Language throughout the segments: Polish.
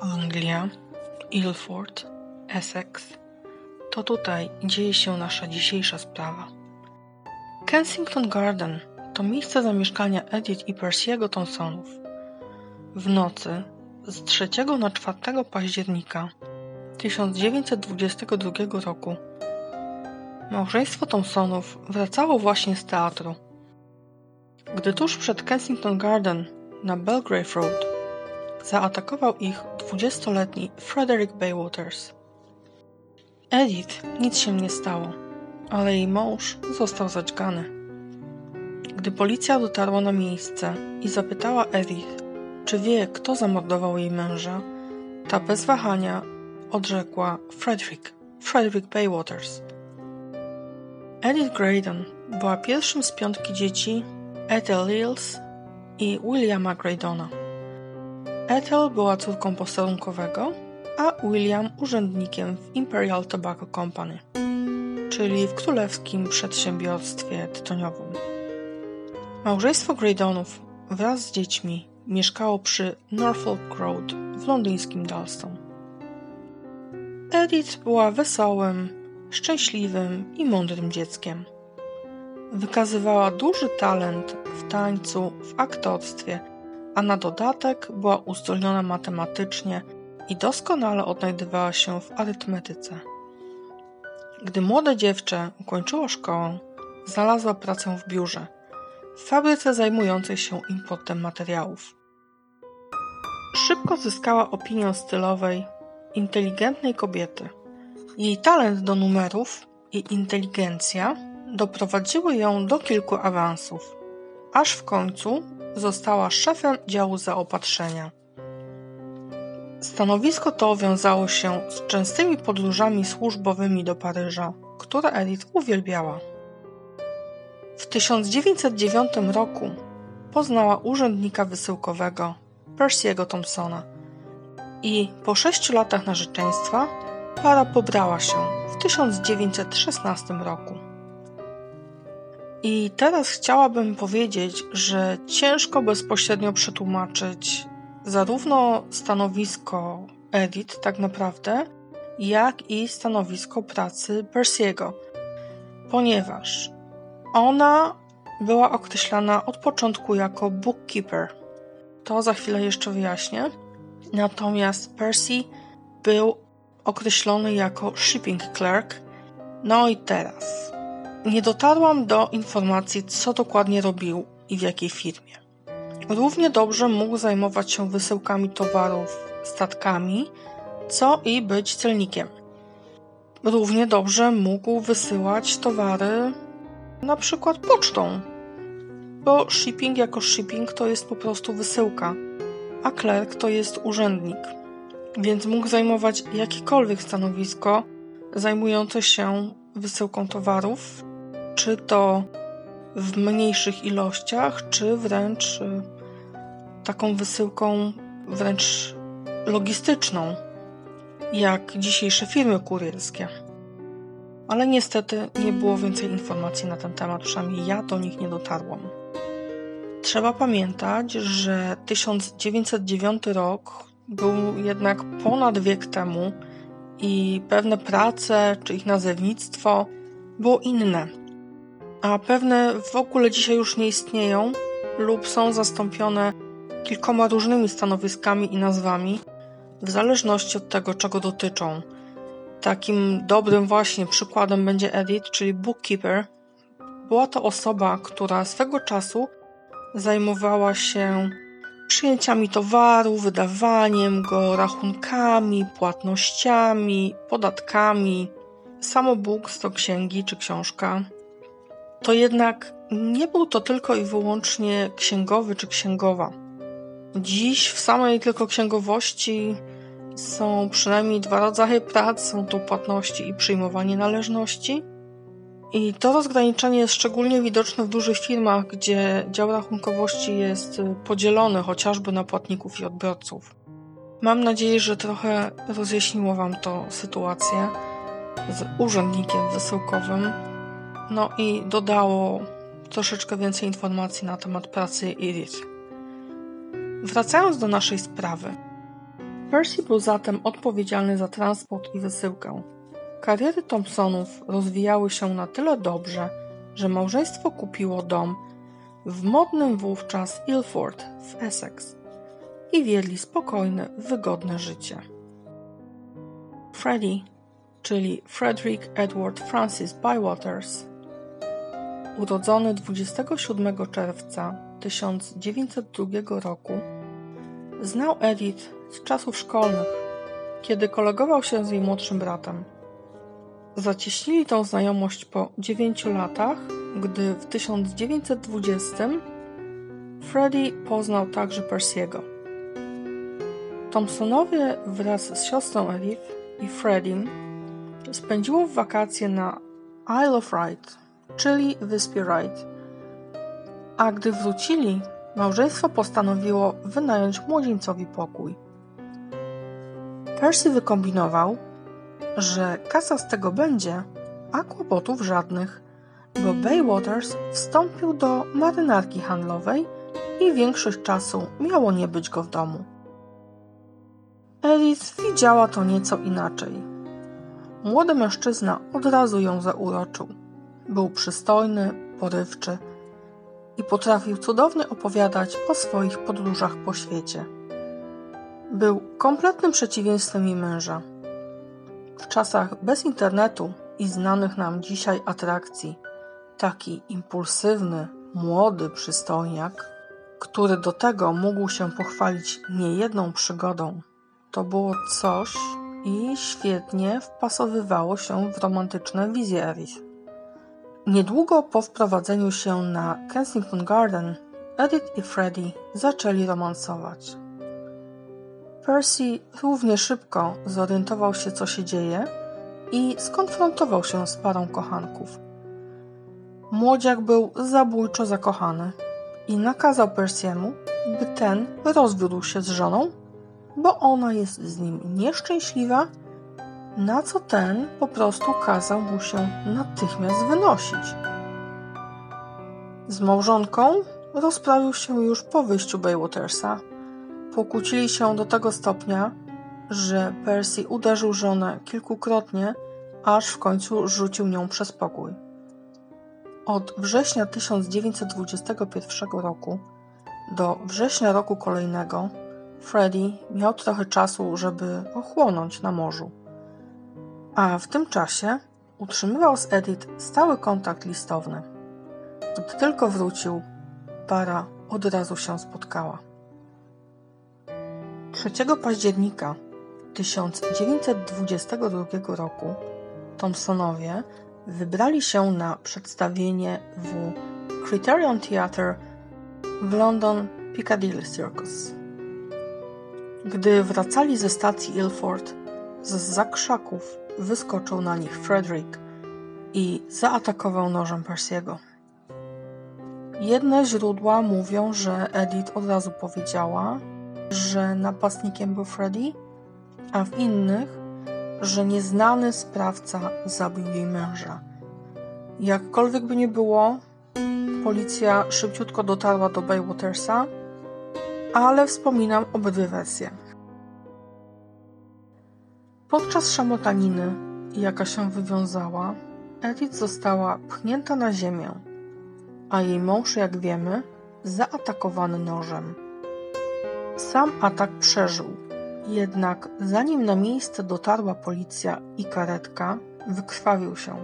Anglia, Ilford, Essex. To tutaj dzieje się nasza dzisiejsza sprawa. Kensington Garden to miejsce zamieszkania Edith i Percy'ego Thompsonów. W nocy z 3 na 4 października 1922 roku małżeństwo Thompsonów wracało właśnie z teatru. Gdy tuż przed Kensington Garden na Belgrave Road zaatakował ich dwudziestoletni Frederick Baywaters. Edith nic się nie stało, ale jej mąż został zadźgany. Gdy policja dotarła na miejsce i zapytała Edith, czy wie, kto zamordował jej męża, ta bez wahania odrzekła Frederick, Frederick Baywaters. Edith Graydon była pierwszym z piątki dzieci Ethel Lills i Williama Graydona. Ethel była córką posterunkowego, a William urzędnikiem w Imperial Tobacco Company, czyli w królewskim przedsiębiorstwie tytoniowym. Małżeństwo Graydonów wraz z dziećmi mieszkało przy Norfolk Road w londyńskim Dalston. Edith była wesołym, szczęśliwym i mądrym dzieckiem. Wykazywała duży talent w tańcu, w aktorstwie – a na dodatek była uzdolniona matematycznie i doskonale odnajdywała się w arytmetyce. Gdy młode dziewczę ukończyło szkołę, znalazła pracę w biurze, w fabryce zajmującej się importem materiałów. Szybko zyskała opinię stylowej, inteligentnej kobiety. Jej talent do numerów i inteligencja doprowadziły ją do kilku awansów, aż w końcu została szefem działu zaopatrzenia. Stanowisko to wiązało się z częstymi podróżami służbowymi do Paryża, które Edith uwielbiała. W 1909 roku poznała urzędnika wysyłkowego Percy'ego Thompsona i po sześciu latach narzeczeństwa para pobrała się w 1916 roku. I teraz chciałabym powiedzieć, że ciężko bezpośrednio przetłumaczyć zarówno stanowisko Edith, tak naprawdę, jak i stanowisko pracy Percy'ego, ponieważ ona była określana od początku jako bookkeeper. To za chwilę jeszcze wyjaśnię. Natomiast Percy był określony jako shipping clerk. No i teraz nie dotarłam do informacji, co dokładnie robił i w jakiej firmie. Równie dobrze mógł zajmować się wysyłkami towarów statkami, co i być celnikiem. Równie dobrze mógł wysyłać towary na przykład pocztą, bo shipping jako shipping to jest po prostu wysyłka, a klerk to jest urzędnik, więc mógł zajmować jakiekolwiek stanowisko zajmujące się wysyłką towarów czy to w mniejszych ilościach, czy wręcz y, taką wysyłką wręcz logistyczną, jak dzisiejsze firmy kurierskie. Ale niestety nie było więcej informacji na ten temat, przynajmniej ja do nich nie dotarłam. Trzeba pamiętać, że 1909 rok był jednak ponad wiek temu i pewne prace czy ich nazewnictwo było inne a pewne w ogóle dzisiaj już nie istnieją lub są zastąpione kilkoma różnymi stanowiskami i nazwami, w zależności od tego, czego dotyczą. Takim dobrym właśnie przykładem będzie Edith, czyli bookkeeper. Była to osoba, która swego czasu zajmowała się przyjęciami towaru, wydawaniem go, rachunkami, płatnościami, podatkami. Samo Books to księgi czy książka, to jednak nie był to tylko i wyłącznie księgowy czy księgowa. Dziś w samej tylko księgowości są przynajmniej dwa rodzaje prac: są to płatności i przyjmowanie należności. I to rozgraniczenie jest szczególnie widoczne w dużych firmach, gdzie dział rachunkowości jest podzielony chociażby na płatników i odbiorców. Mam nadzieję, że trochę rozjaśniło Wam to sytuację z urzędnikiem wysyłkowym, no i dodało troszeczkę więcej informacji na temat pracy Iris. Wracając do naszej sprawy. Percy był zatem odpowiedzialny za transport i wysyłkę. Kariery Thompsonów rozwijały się na tyle dobrze, że małżeństwo kupiło dom w modnym wówczas Ilford w Essex i wiedli spokojne, wygodne życie. Freddie, czyli Frederick Edward Francis Bywaters, urodzony 27 czerwca 1902 roku, znał Edith z czasów szkolnych, kiedy kolegował się z jej młodszym bratem. Zacieśnili tą znajomość po dziewięciu latach, gdy w 1920 Freddie poznał także Percy'ego. Thompsonowie wraz z siostrą Edith i Freddiem spędziło wakacje na Isle of Wight, czyli wyspie Wright. A gdy wrócili, małżeństwo postanowiło wynająć młodzieńcowi pokój. Percy wykombinował, że kasa z tego będzie, a kłopotów żadnych, bo Baywaters wstąpił do marynarki handlowej i większość czasu miało nie być go w domu. Edith widziała to nieco inaczej. Młody mężczyzna od razu ją zauroczył. Był przystojny, porywczy i potrafił cudownie opowiadać o swoich podróżach po świecie. Był kompletnym przeciwieństwem jej męża. W czasach bez internetu i znanych nam dzisiaj atrakcji, taki impulsywny, młody przystojniak, który do tego mógł się pochwalić niejedną przygodą, to było coś i świetnie wpasowywało się w romantyczne wizje Edith. Niedługo po wprowadzeniu się na Kensington Garden, Edith i Freddie zaczęli romansować. Percy równie szybko zorientował się, co się dzieje i skonfrontował się z parą kochanków. Młodziak był zabójczo zakochany i nakazał Persiemu, by ten rozwiódł się z żoną, bo ona jest z nim nieszczęśliwa, na co ten po prostu kazał mu się natychmiast wynosić. Z małżonką rozprawił się już po wyjściu Baywatersa Pokłócili się do tego stopnia, że Percy uderzył żonę kilkukrotnie, aż w końcu rzucił nią przez pokój. Od września 1921 roku do września roku kolejnego Freddie miał trochę czasu, żeby ochłonąć na morzu. A w tym czasie utrzymywał z Edith stały kontakt listowny. Gdy tylko wrócił, para od razu się spotkała. 3 października 1922 roku Thompsonowie wybrali się na przedstawienie w Criterion Theatre w London Piccadilly Circus. Gdy wracali ze stacji Ilford, z zakrzaków wyskoczył na nich Frederick i zaatakował nożem Percy'ego. Jedne źródła mówią, że Edith od razu powiedziała, że napastnikiem był Freddy, a w innych, że nieznany sprawca zabił jej męża. Jakkolwiek by nie było, policja szybciutko dotarła do Baywatersa, ale wspominam obydwie wersje. Podczas szamotaniny, jaka się wywiązała, Edith została pchnięta na ziemię, a jej mąż, jak wiemy, zaatakowany nożem. Sam atak przeżył, jednak zanim na miejsce dotarła policja i karetka, wykrwawił się.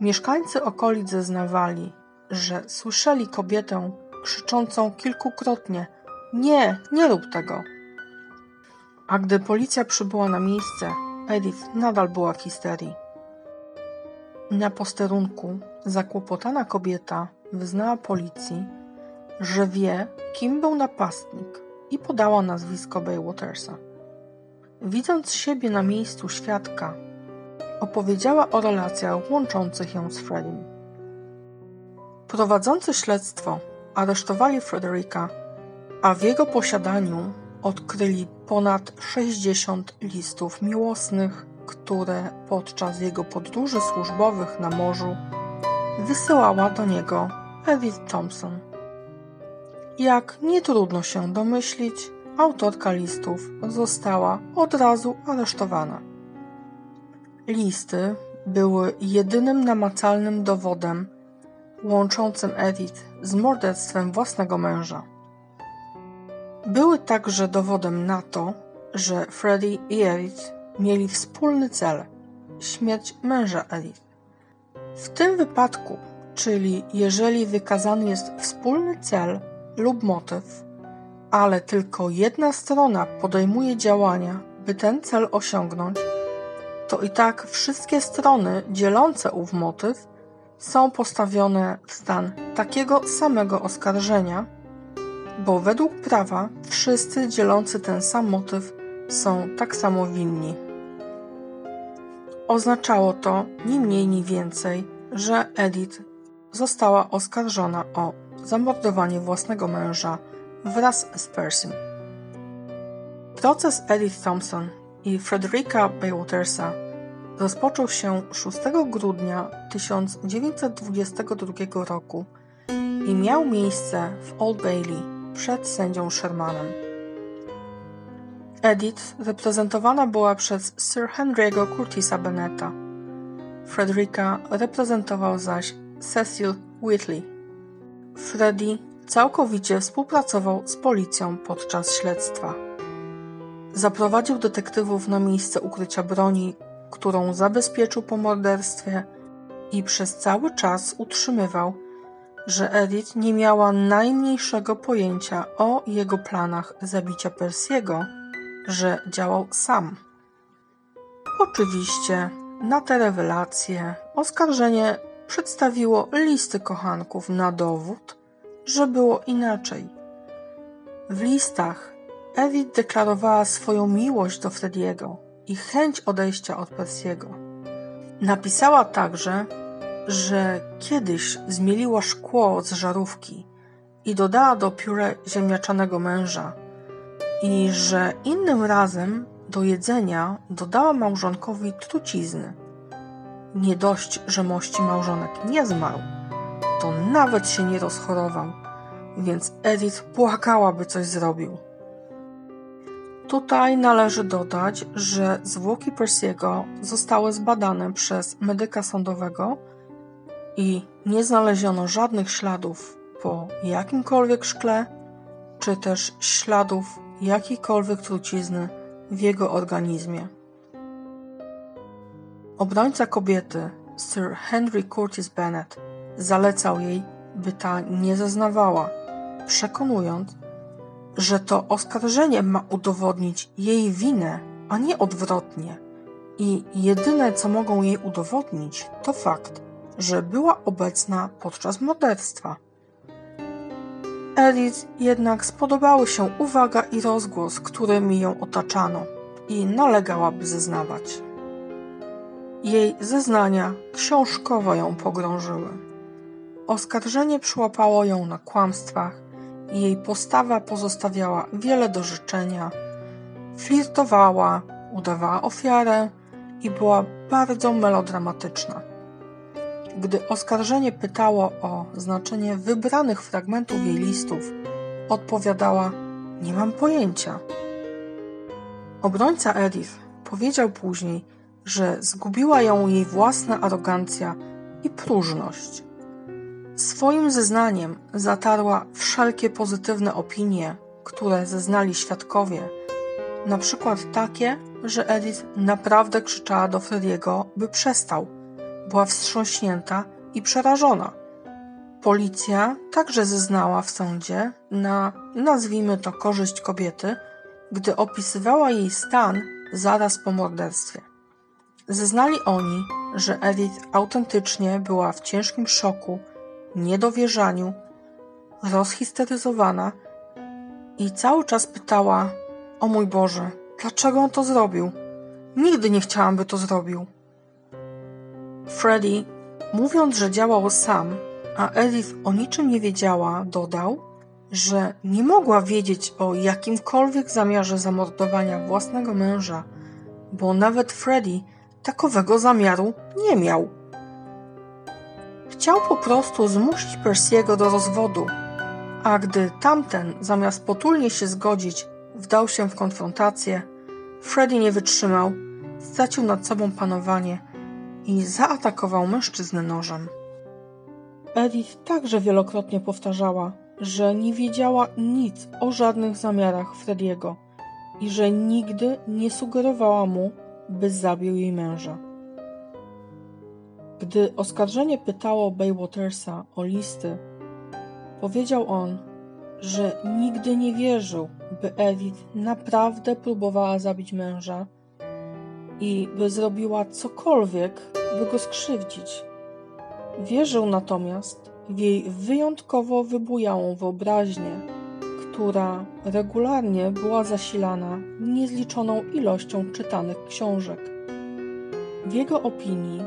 Mieszkańcy okolic zeznawali, że słyszeli kobietę krzyczącą kilkukrotnie: Nie, nie rób tego! A gdy policja przybyła na miejsce, Edith nadal była w histerii. Na posterunku zakłopotana kobieta wyznała policji, że wie, kim był napastnik i podała nazwisko Baywatersa. Widząc siebie na miejscu świadka, opowiedziała o relacjach łączących ją z Freddiem. Prowadzący śledztwo aresztowali Fredericka, a w jego posiadaniu odkryli ponad 60 listów miłosnych, które podczas jego podróży służbowych na morzu wysyłała do niego Edith Thompson. Jak nie trudno się domyślić, autorka listów została od razu aresztowana. Listy były jedynym namacalnym dowodem łączącym Edith z morderstwem własnego męża. Były także dowodem na to, że Freddie i Edith mieli wspólny cel śmierć męża Edith. W tym wypadku, czyli jeżeli wykazany jest wspólny cel lub motyw, ale tylko jedna strona podejmuje działania, by ten cel osiągnąć, to i tak wszystkie strony dzielące ów motyw są postawione w stan takiego samego oskarżenia, bo według prawa wszyscy dzielący ten sam motyw są tak samo winni. Oznaczało to ni mniej, ni więcej, że Edith została oskarżona o zamordowanie własnego męża wraz z Percym. Proces Edith Thompson i Frederica Baywatersa rozpoczął się 6 grudnia 1922 roku i miał miejsce w Old Bailey przed sędzią Shermanem. Edith reprezentowana była przez Sir Henry'ego Curtisa Benneta. Frederica reprezentował zaś Cecil Whitley. Freddie całkowicie współpracował z policją podczas śledztwa. Zaprowadził detektywów na miejsce ukrycia broni, którą zabezpieczył po morderstwie i przez cały czas utrzymywał, że Edith nie miała najmniejszego pojęcia o jego planach zabicia Persiego, że działał sam. Oczywiście na te rewelacje oskarżenie przedstawiło listy kochanków na dowód, że było inaczej. W listach Edith deklarowała swoją miłość do Frediego i chęć odejścia od Persiego. Napisała także, że kiedyś zmieliła szkło z żarówki i dodała do pióre ziemniaczanego męża i że innym razem do jedzenia dodała małżonkowi trucizny. Nie dość, że mości małżonek nie zmarł, to nawet się nie rozchorował, więc Edith płakała, by coś zrobił. Tutaj należy dodać, że zwłoki Persiego zostały zbadane przez medyka sądowego i nie znaleziono żadnych śladów po jakimkolwiek szkle, czy też śladów jakiejkolwiek trucizny w jego organizmie. Obrońca kobiety, Sir Henry Curtis Bennet, zalecał jej, by ta nie zeznawała, przekonując, że to oskarżenie ma udowodnić jej winę, a nie odwrotnie. I jedyne, co mogą jej udowodnić, to fakt, że była obecna podczas morderstwa. Edith jednak spodobały się uwaga i rozgłos, którymi ją otaczano i nalegała, by zeznawać. Jej zeznania książkowo ją pogrążyły. Oskarżenie przyłapało ją na kłamstwach i jej postawa pozostawiała wiele do życzenia. Flirtowała, udawała ofiarę i była bardzo melodramatyczna. Gdy oskarżenie pytało o znaczenie wybranych fragmentów jej listów, odpowiadała: Nie mam pojęcia. Obrońca Edith powiedział później, że zgubiła ją jej własna arogancja i próżność. Swoim zeznaniem zatarła wszelkie pozytywne opinie, które zeznali świadkowie, na przykład takie, że Edith naprawdę krzyczała do Frediego, by przestał. Była wstrząśnięta i przerażona. Policja także zeznała w sądzie na, nazwijmy to, korzyść kobiety, gdy opisywała jej stan zaraz po morderstwie. Zeznali oni, że Edith autentycznie była w ciężkim szoku, niedowierzaniu, rozhisteryzowana i cały czas pytała: O mój Boże, dlaczego on to zrobił? Nigdy nie chciałam, by to zrobił. Freddy, mówiąc, że działał sam, a Edith o niczym nie wiedziała, dodał, że nie mogła wiedzieć o jakimkolwiek zamiarze zamordowania własnego męża, bo nawet Freddy takowego zamiaru nie miał. Chciał po prostu zmusić Persiego do rozwodu, a gdy tamten, zamiast potulnie się zgodzić, wdał się w konfrontację, Freddy nie wytrzymał, stracił nad sobą panowanie i zaatakował mężczyznę nożem. Edith także wielokrotnie powtarzała, że nie wiedziała nic o żadnych zamiarach Frediego i że nigdy nie sugerowała mu, by zabił jej męża. Gdy oskarżenie pytało Baywatersa o listy, powiedział on, że nigdy nie wierzył, by Edith naprawdę próbowała zabić męża i by zrobiła cokolwiek, by go skrzywdzić. Wierzył natomiast w jej wyjątkowo wybujałą wyobraźnię, która regularnie była zasilana niezliczoną ilością czytanych książek. W jego opinii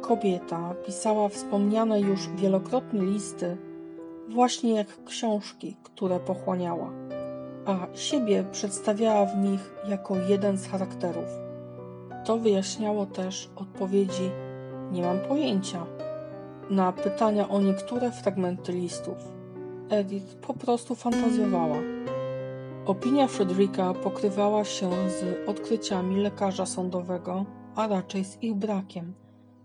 kobieta pisała wspomniane już wielokrotnie listy właśnie jak książki, które pochłaniała, a siebie przedstawiała w nich jako jeden z charakterów. To wyjaśniało też odpowiedzi nie mam pojęcia na pytania o niektóre fragmenty listów. Edith po prostu fantazjowała. Opinia Fredrika pokrywała się z odkryciami lekarza sądowego, a raczej z ich brakiem.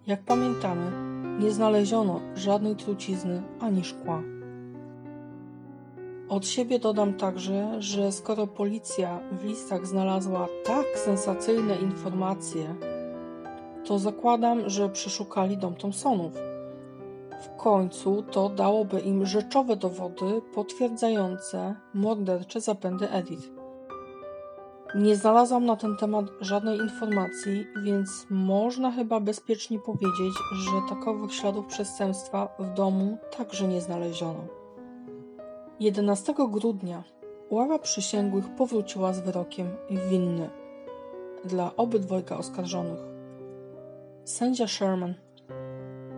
Jak pamiętamy, nie znaleziono żadnej trucizny ani szkła. Od siebie dodam także, że skoro policja w listach znalazła tak sensacyjne informacje, to zakładam, że przeszukali dom Thompsonów. W końcu to dałoby im rzeczowe dowody potwierdzające mordercze zapędy Edith. Nie znalazłam na ten temat żadnej informacji, więc można chyba bezpiecznie powiedzieć, że takowych śladów przestępstwa w domu także nie znaleziono. 11 grudnia ława przysięgłych powróciła z wyrokiem winny dla obydwojga oskarżonych. Sędzia Sherman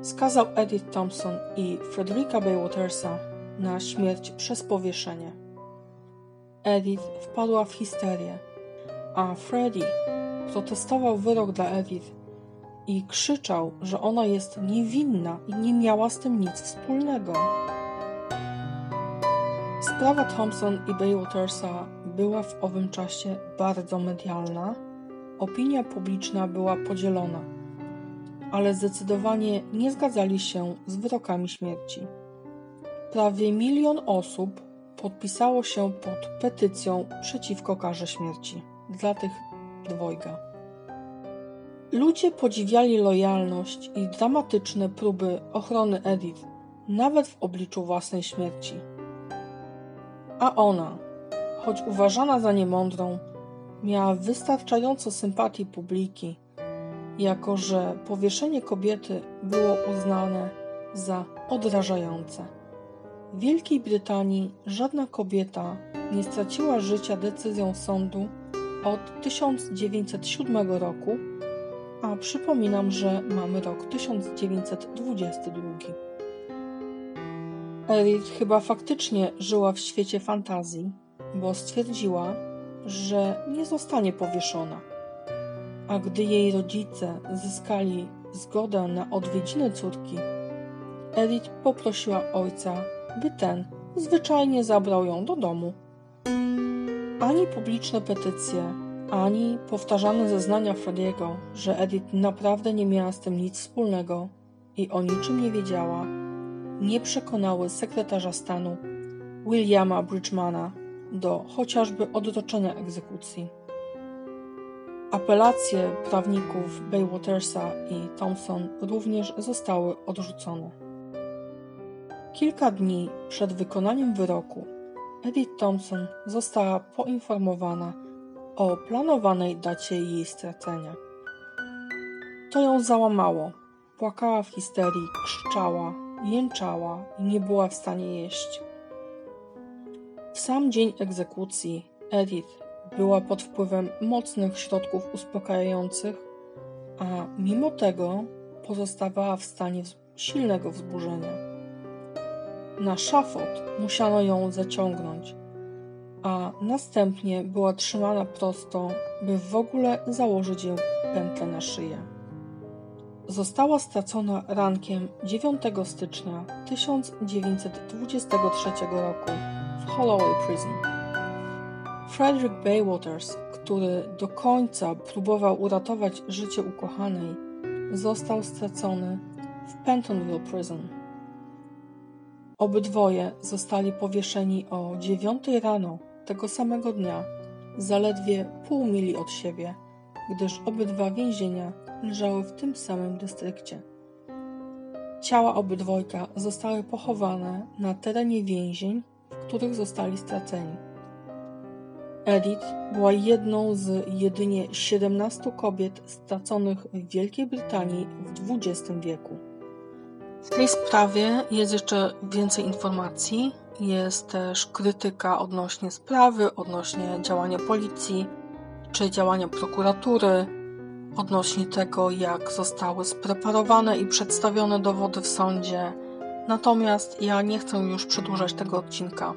skazał Edith Thompson i Frederica Baywatersa na śmierć przez powieszenie. Edith wpadła w histerię, a Freddie protestował wyrok dla Edith i krzyczał, że ona jest niewinna i nie miała z tym nic wspólnego. Sprawa Thompson i Baywatersa była w owym czasie bardzo medialna. Opinia publiczna była podzielona, ale zdecydowanie nie zgadzali się z wyrokami śmierci. Prawie milion osób podpisało się pod petycją przeciwko karze śmierci dla tych dwojga. Ludzie podziwiali lojalność i dramatyczne próby ochrony Edith, nawet w obliczu własnej śmierci. A ona, choć uważana za niemądrą, miała wystarczająco sympatii publiki, jako że powieszenie kobiety było uznane za odrażające. W Wielkiej Brytanii żadna kobieta nie straciła życia decyzją sądu od 1907 roku, a przypominam, że mamy rok 1922. Edith chyba faktycznie żyła w świecie fantazji, bo stwierdziła, że nie zostanie powieszona. A gdy jej rodzice zyskali zgodę na odwiedziny córki, Edith poprosiła ojca, by ten zwyczajnie zabrał ją do domu. Ani publiczne petycje, ani powtarzane zeznania Frediego, że Edith naprawdę nie miała z tym nic wspólnego i o niczym nie wiedziała, nie przekonały sekretarza stanu Williama Bridgemana do chociażby odroczenia egzekucji. Apelacje prawników Baywatersa i Thompson również zostały odrzucone. Kilka dni przed wykonaniem wyroku Edith Thompson została poinformowana o planowanej dacie jej stracenia. To ją załamało. Płakała w histerii, krzyczała, jęczała i nie była w stanie jeść. W sam dzień egzekucji Edith była pod wpływem mocnych środków uspokajających, a mimo tego pozostawała w stanie silnego wzburzenia. Na szafot musiano ją zaciągnąć, a następnie była trzymana prosto, by w ogóle założyć jej pętlę na szyję. Została stracona rankiem 9 stycznia 1923 roku w Holloway Prison. Frederick Baywaters, który do końca próbował uratować życie ukochanej, został stracony w Pentonville Prison. Obydwoje zostali powieszeni o dziewiątej rano tego samego dnia, zaledwie pół mili od siebie, gdyż obydwa więzienia leżały w tym samym dystrykcie. Ciała obydwojga zostały pochowane na terenie więzień, w których zostali straceni. Edith była jedną z jedynie 17 kobiet straconych w Wielkiej Brytanii w XX wieku. W tej sprawie jest jeszcze więcej informacji. Jest też krytyka odnośnie sprawy, odnośnie działania policji czy działania prokuratury, odnośnie tego, jak zostały spreparowane i przedstawione dowody w sądzie. Natomiast ja nie chcę już przedłużać tego odcinka.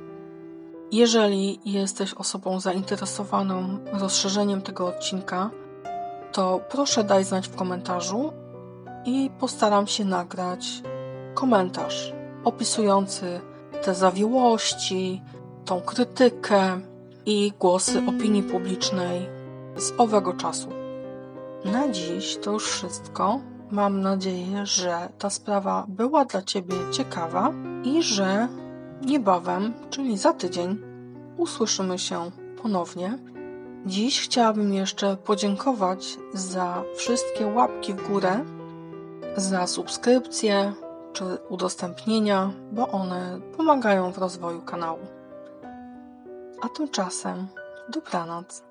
Jeżeli jesteś osobą zainteresowaną rozszerzeniem tego odcinka, to proszę daj znać w komentarzu i postaram się nagrać komentarz opisujący te zawiłości, tą krytykę i głosy opinii publicznej z owego czasu. Na dziś to już wszystko. Mam nadzieję, że ta sprawa była dla Ciebie ciekawa i że niebawem, czyli za tydzień, usłyszymy się ponownie. Dziś chciałabym jeszcze podziękować za wszystkie łapki w górę, za subskrypcje czy udostępnienia, bo one pomagają w rozwoju kanału. A tymczasem dobranoc.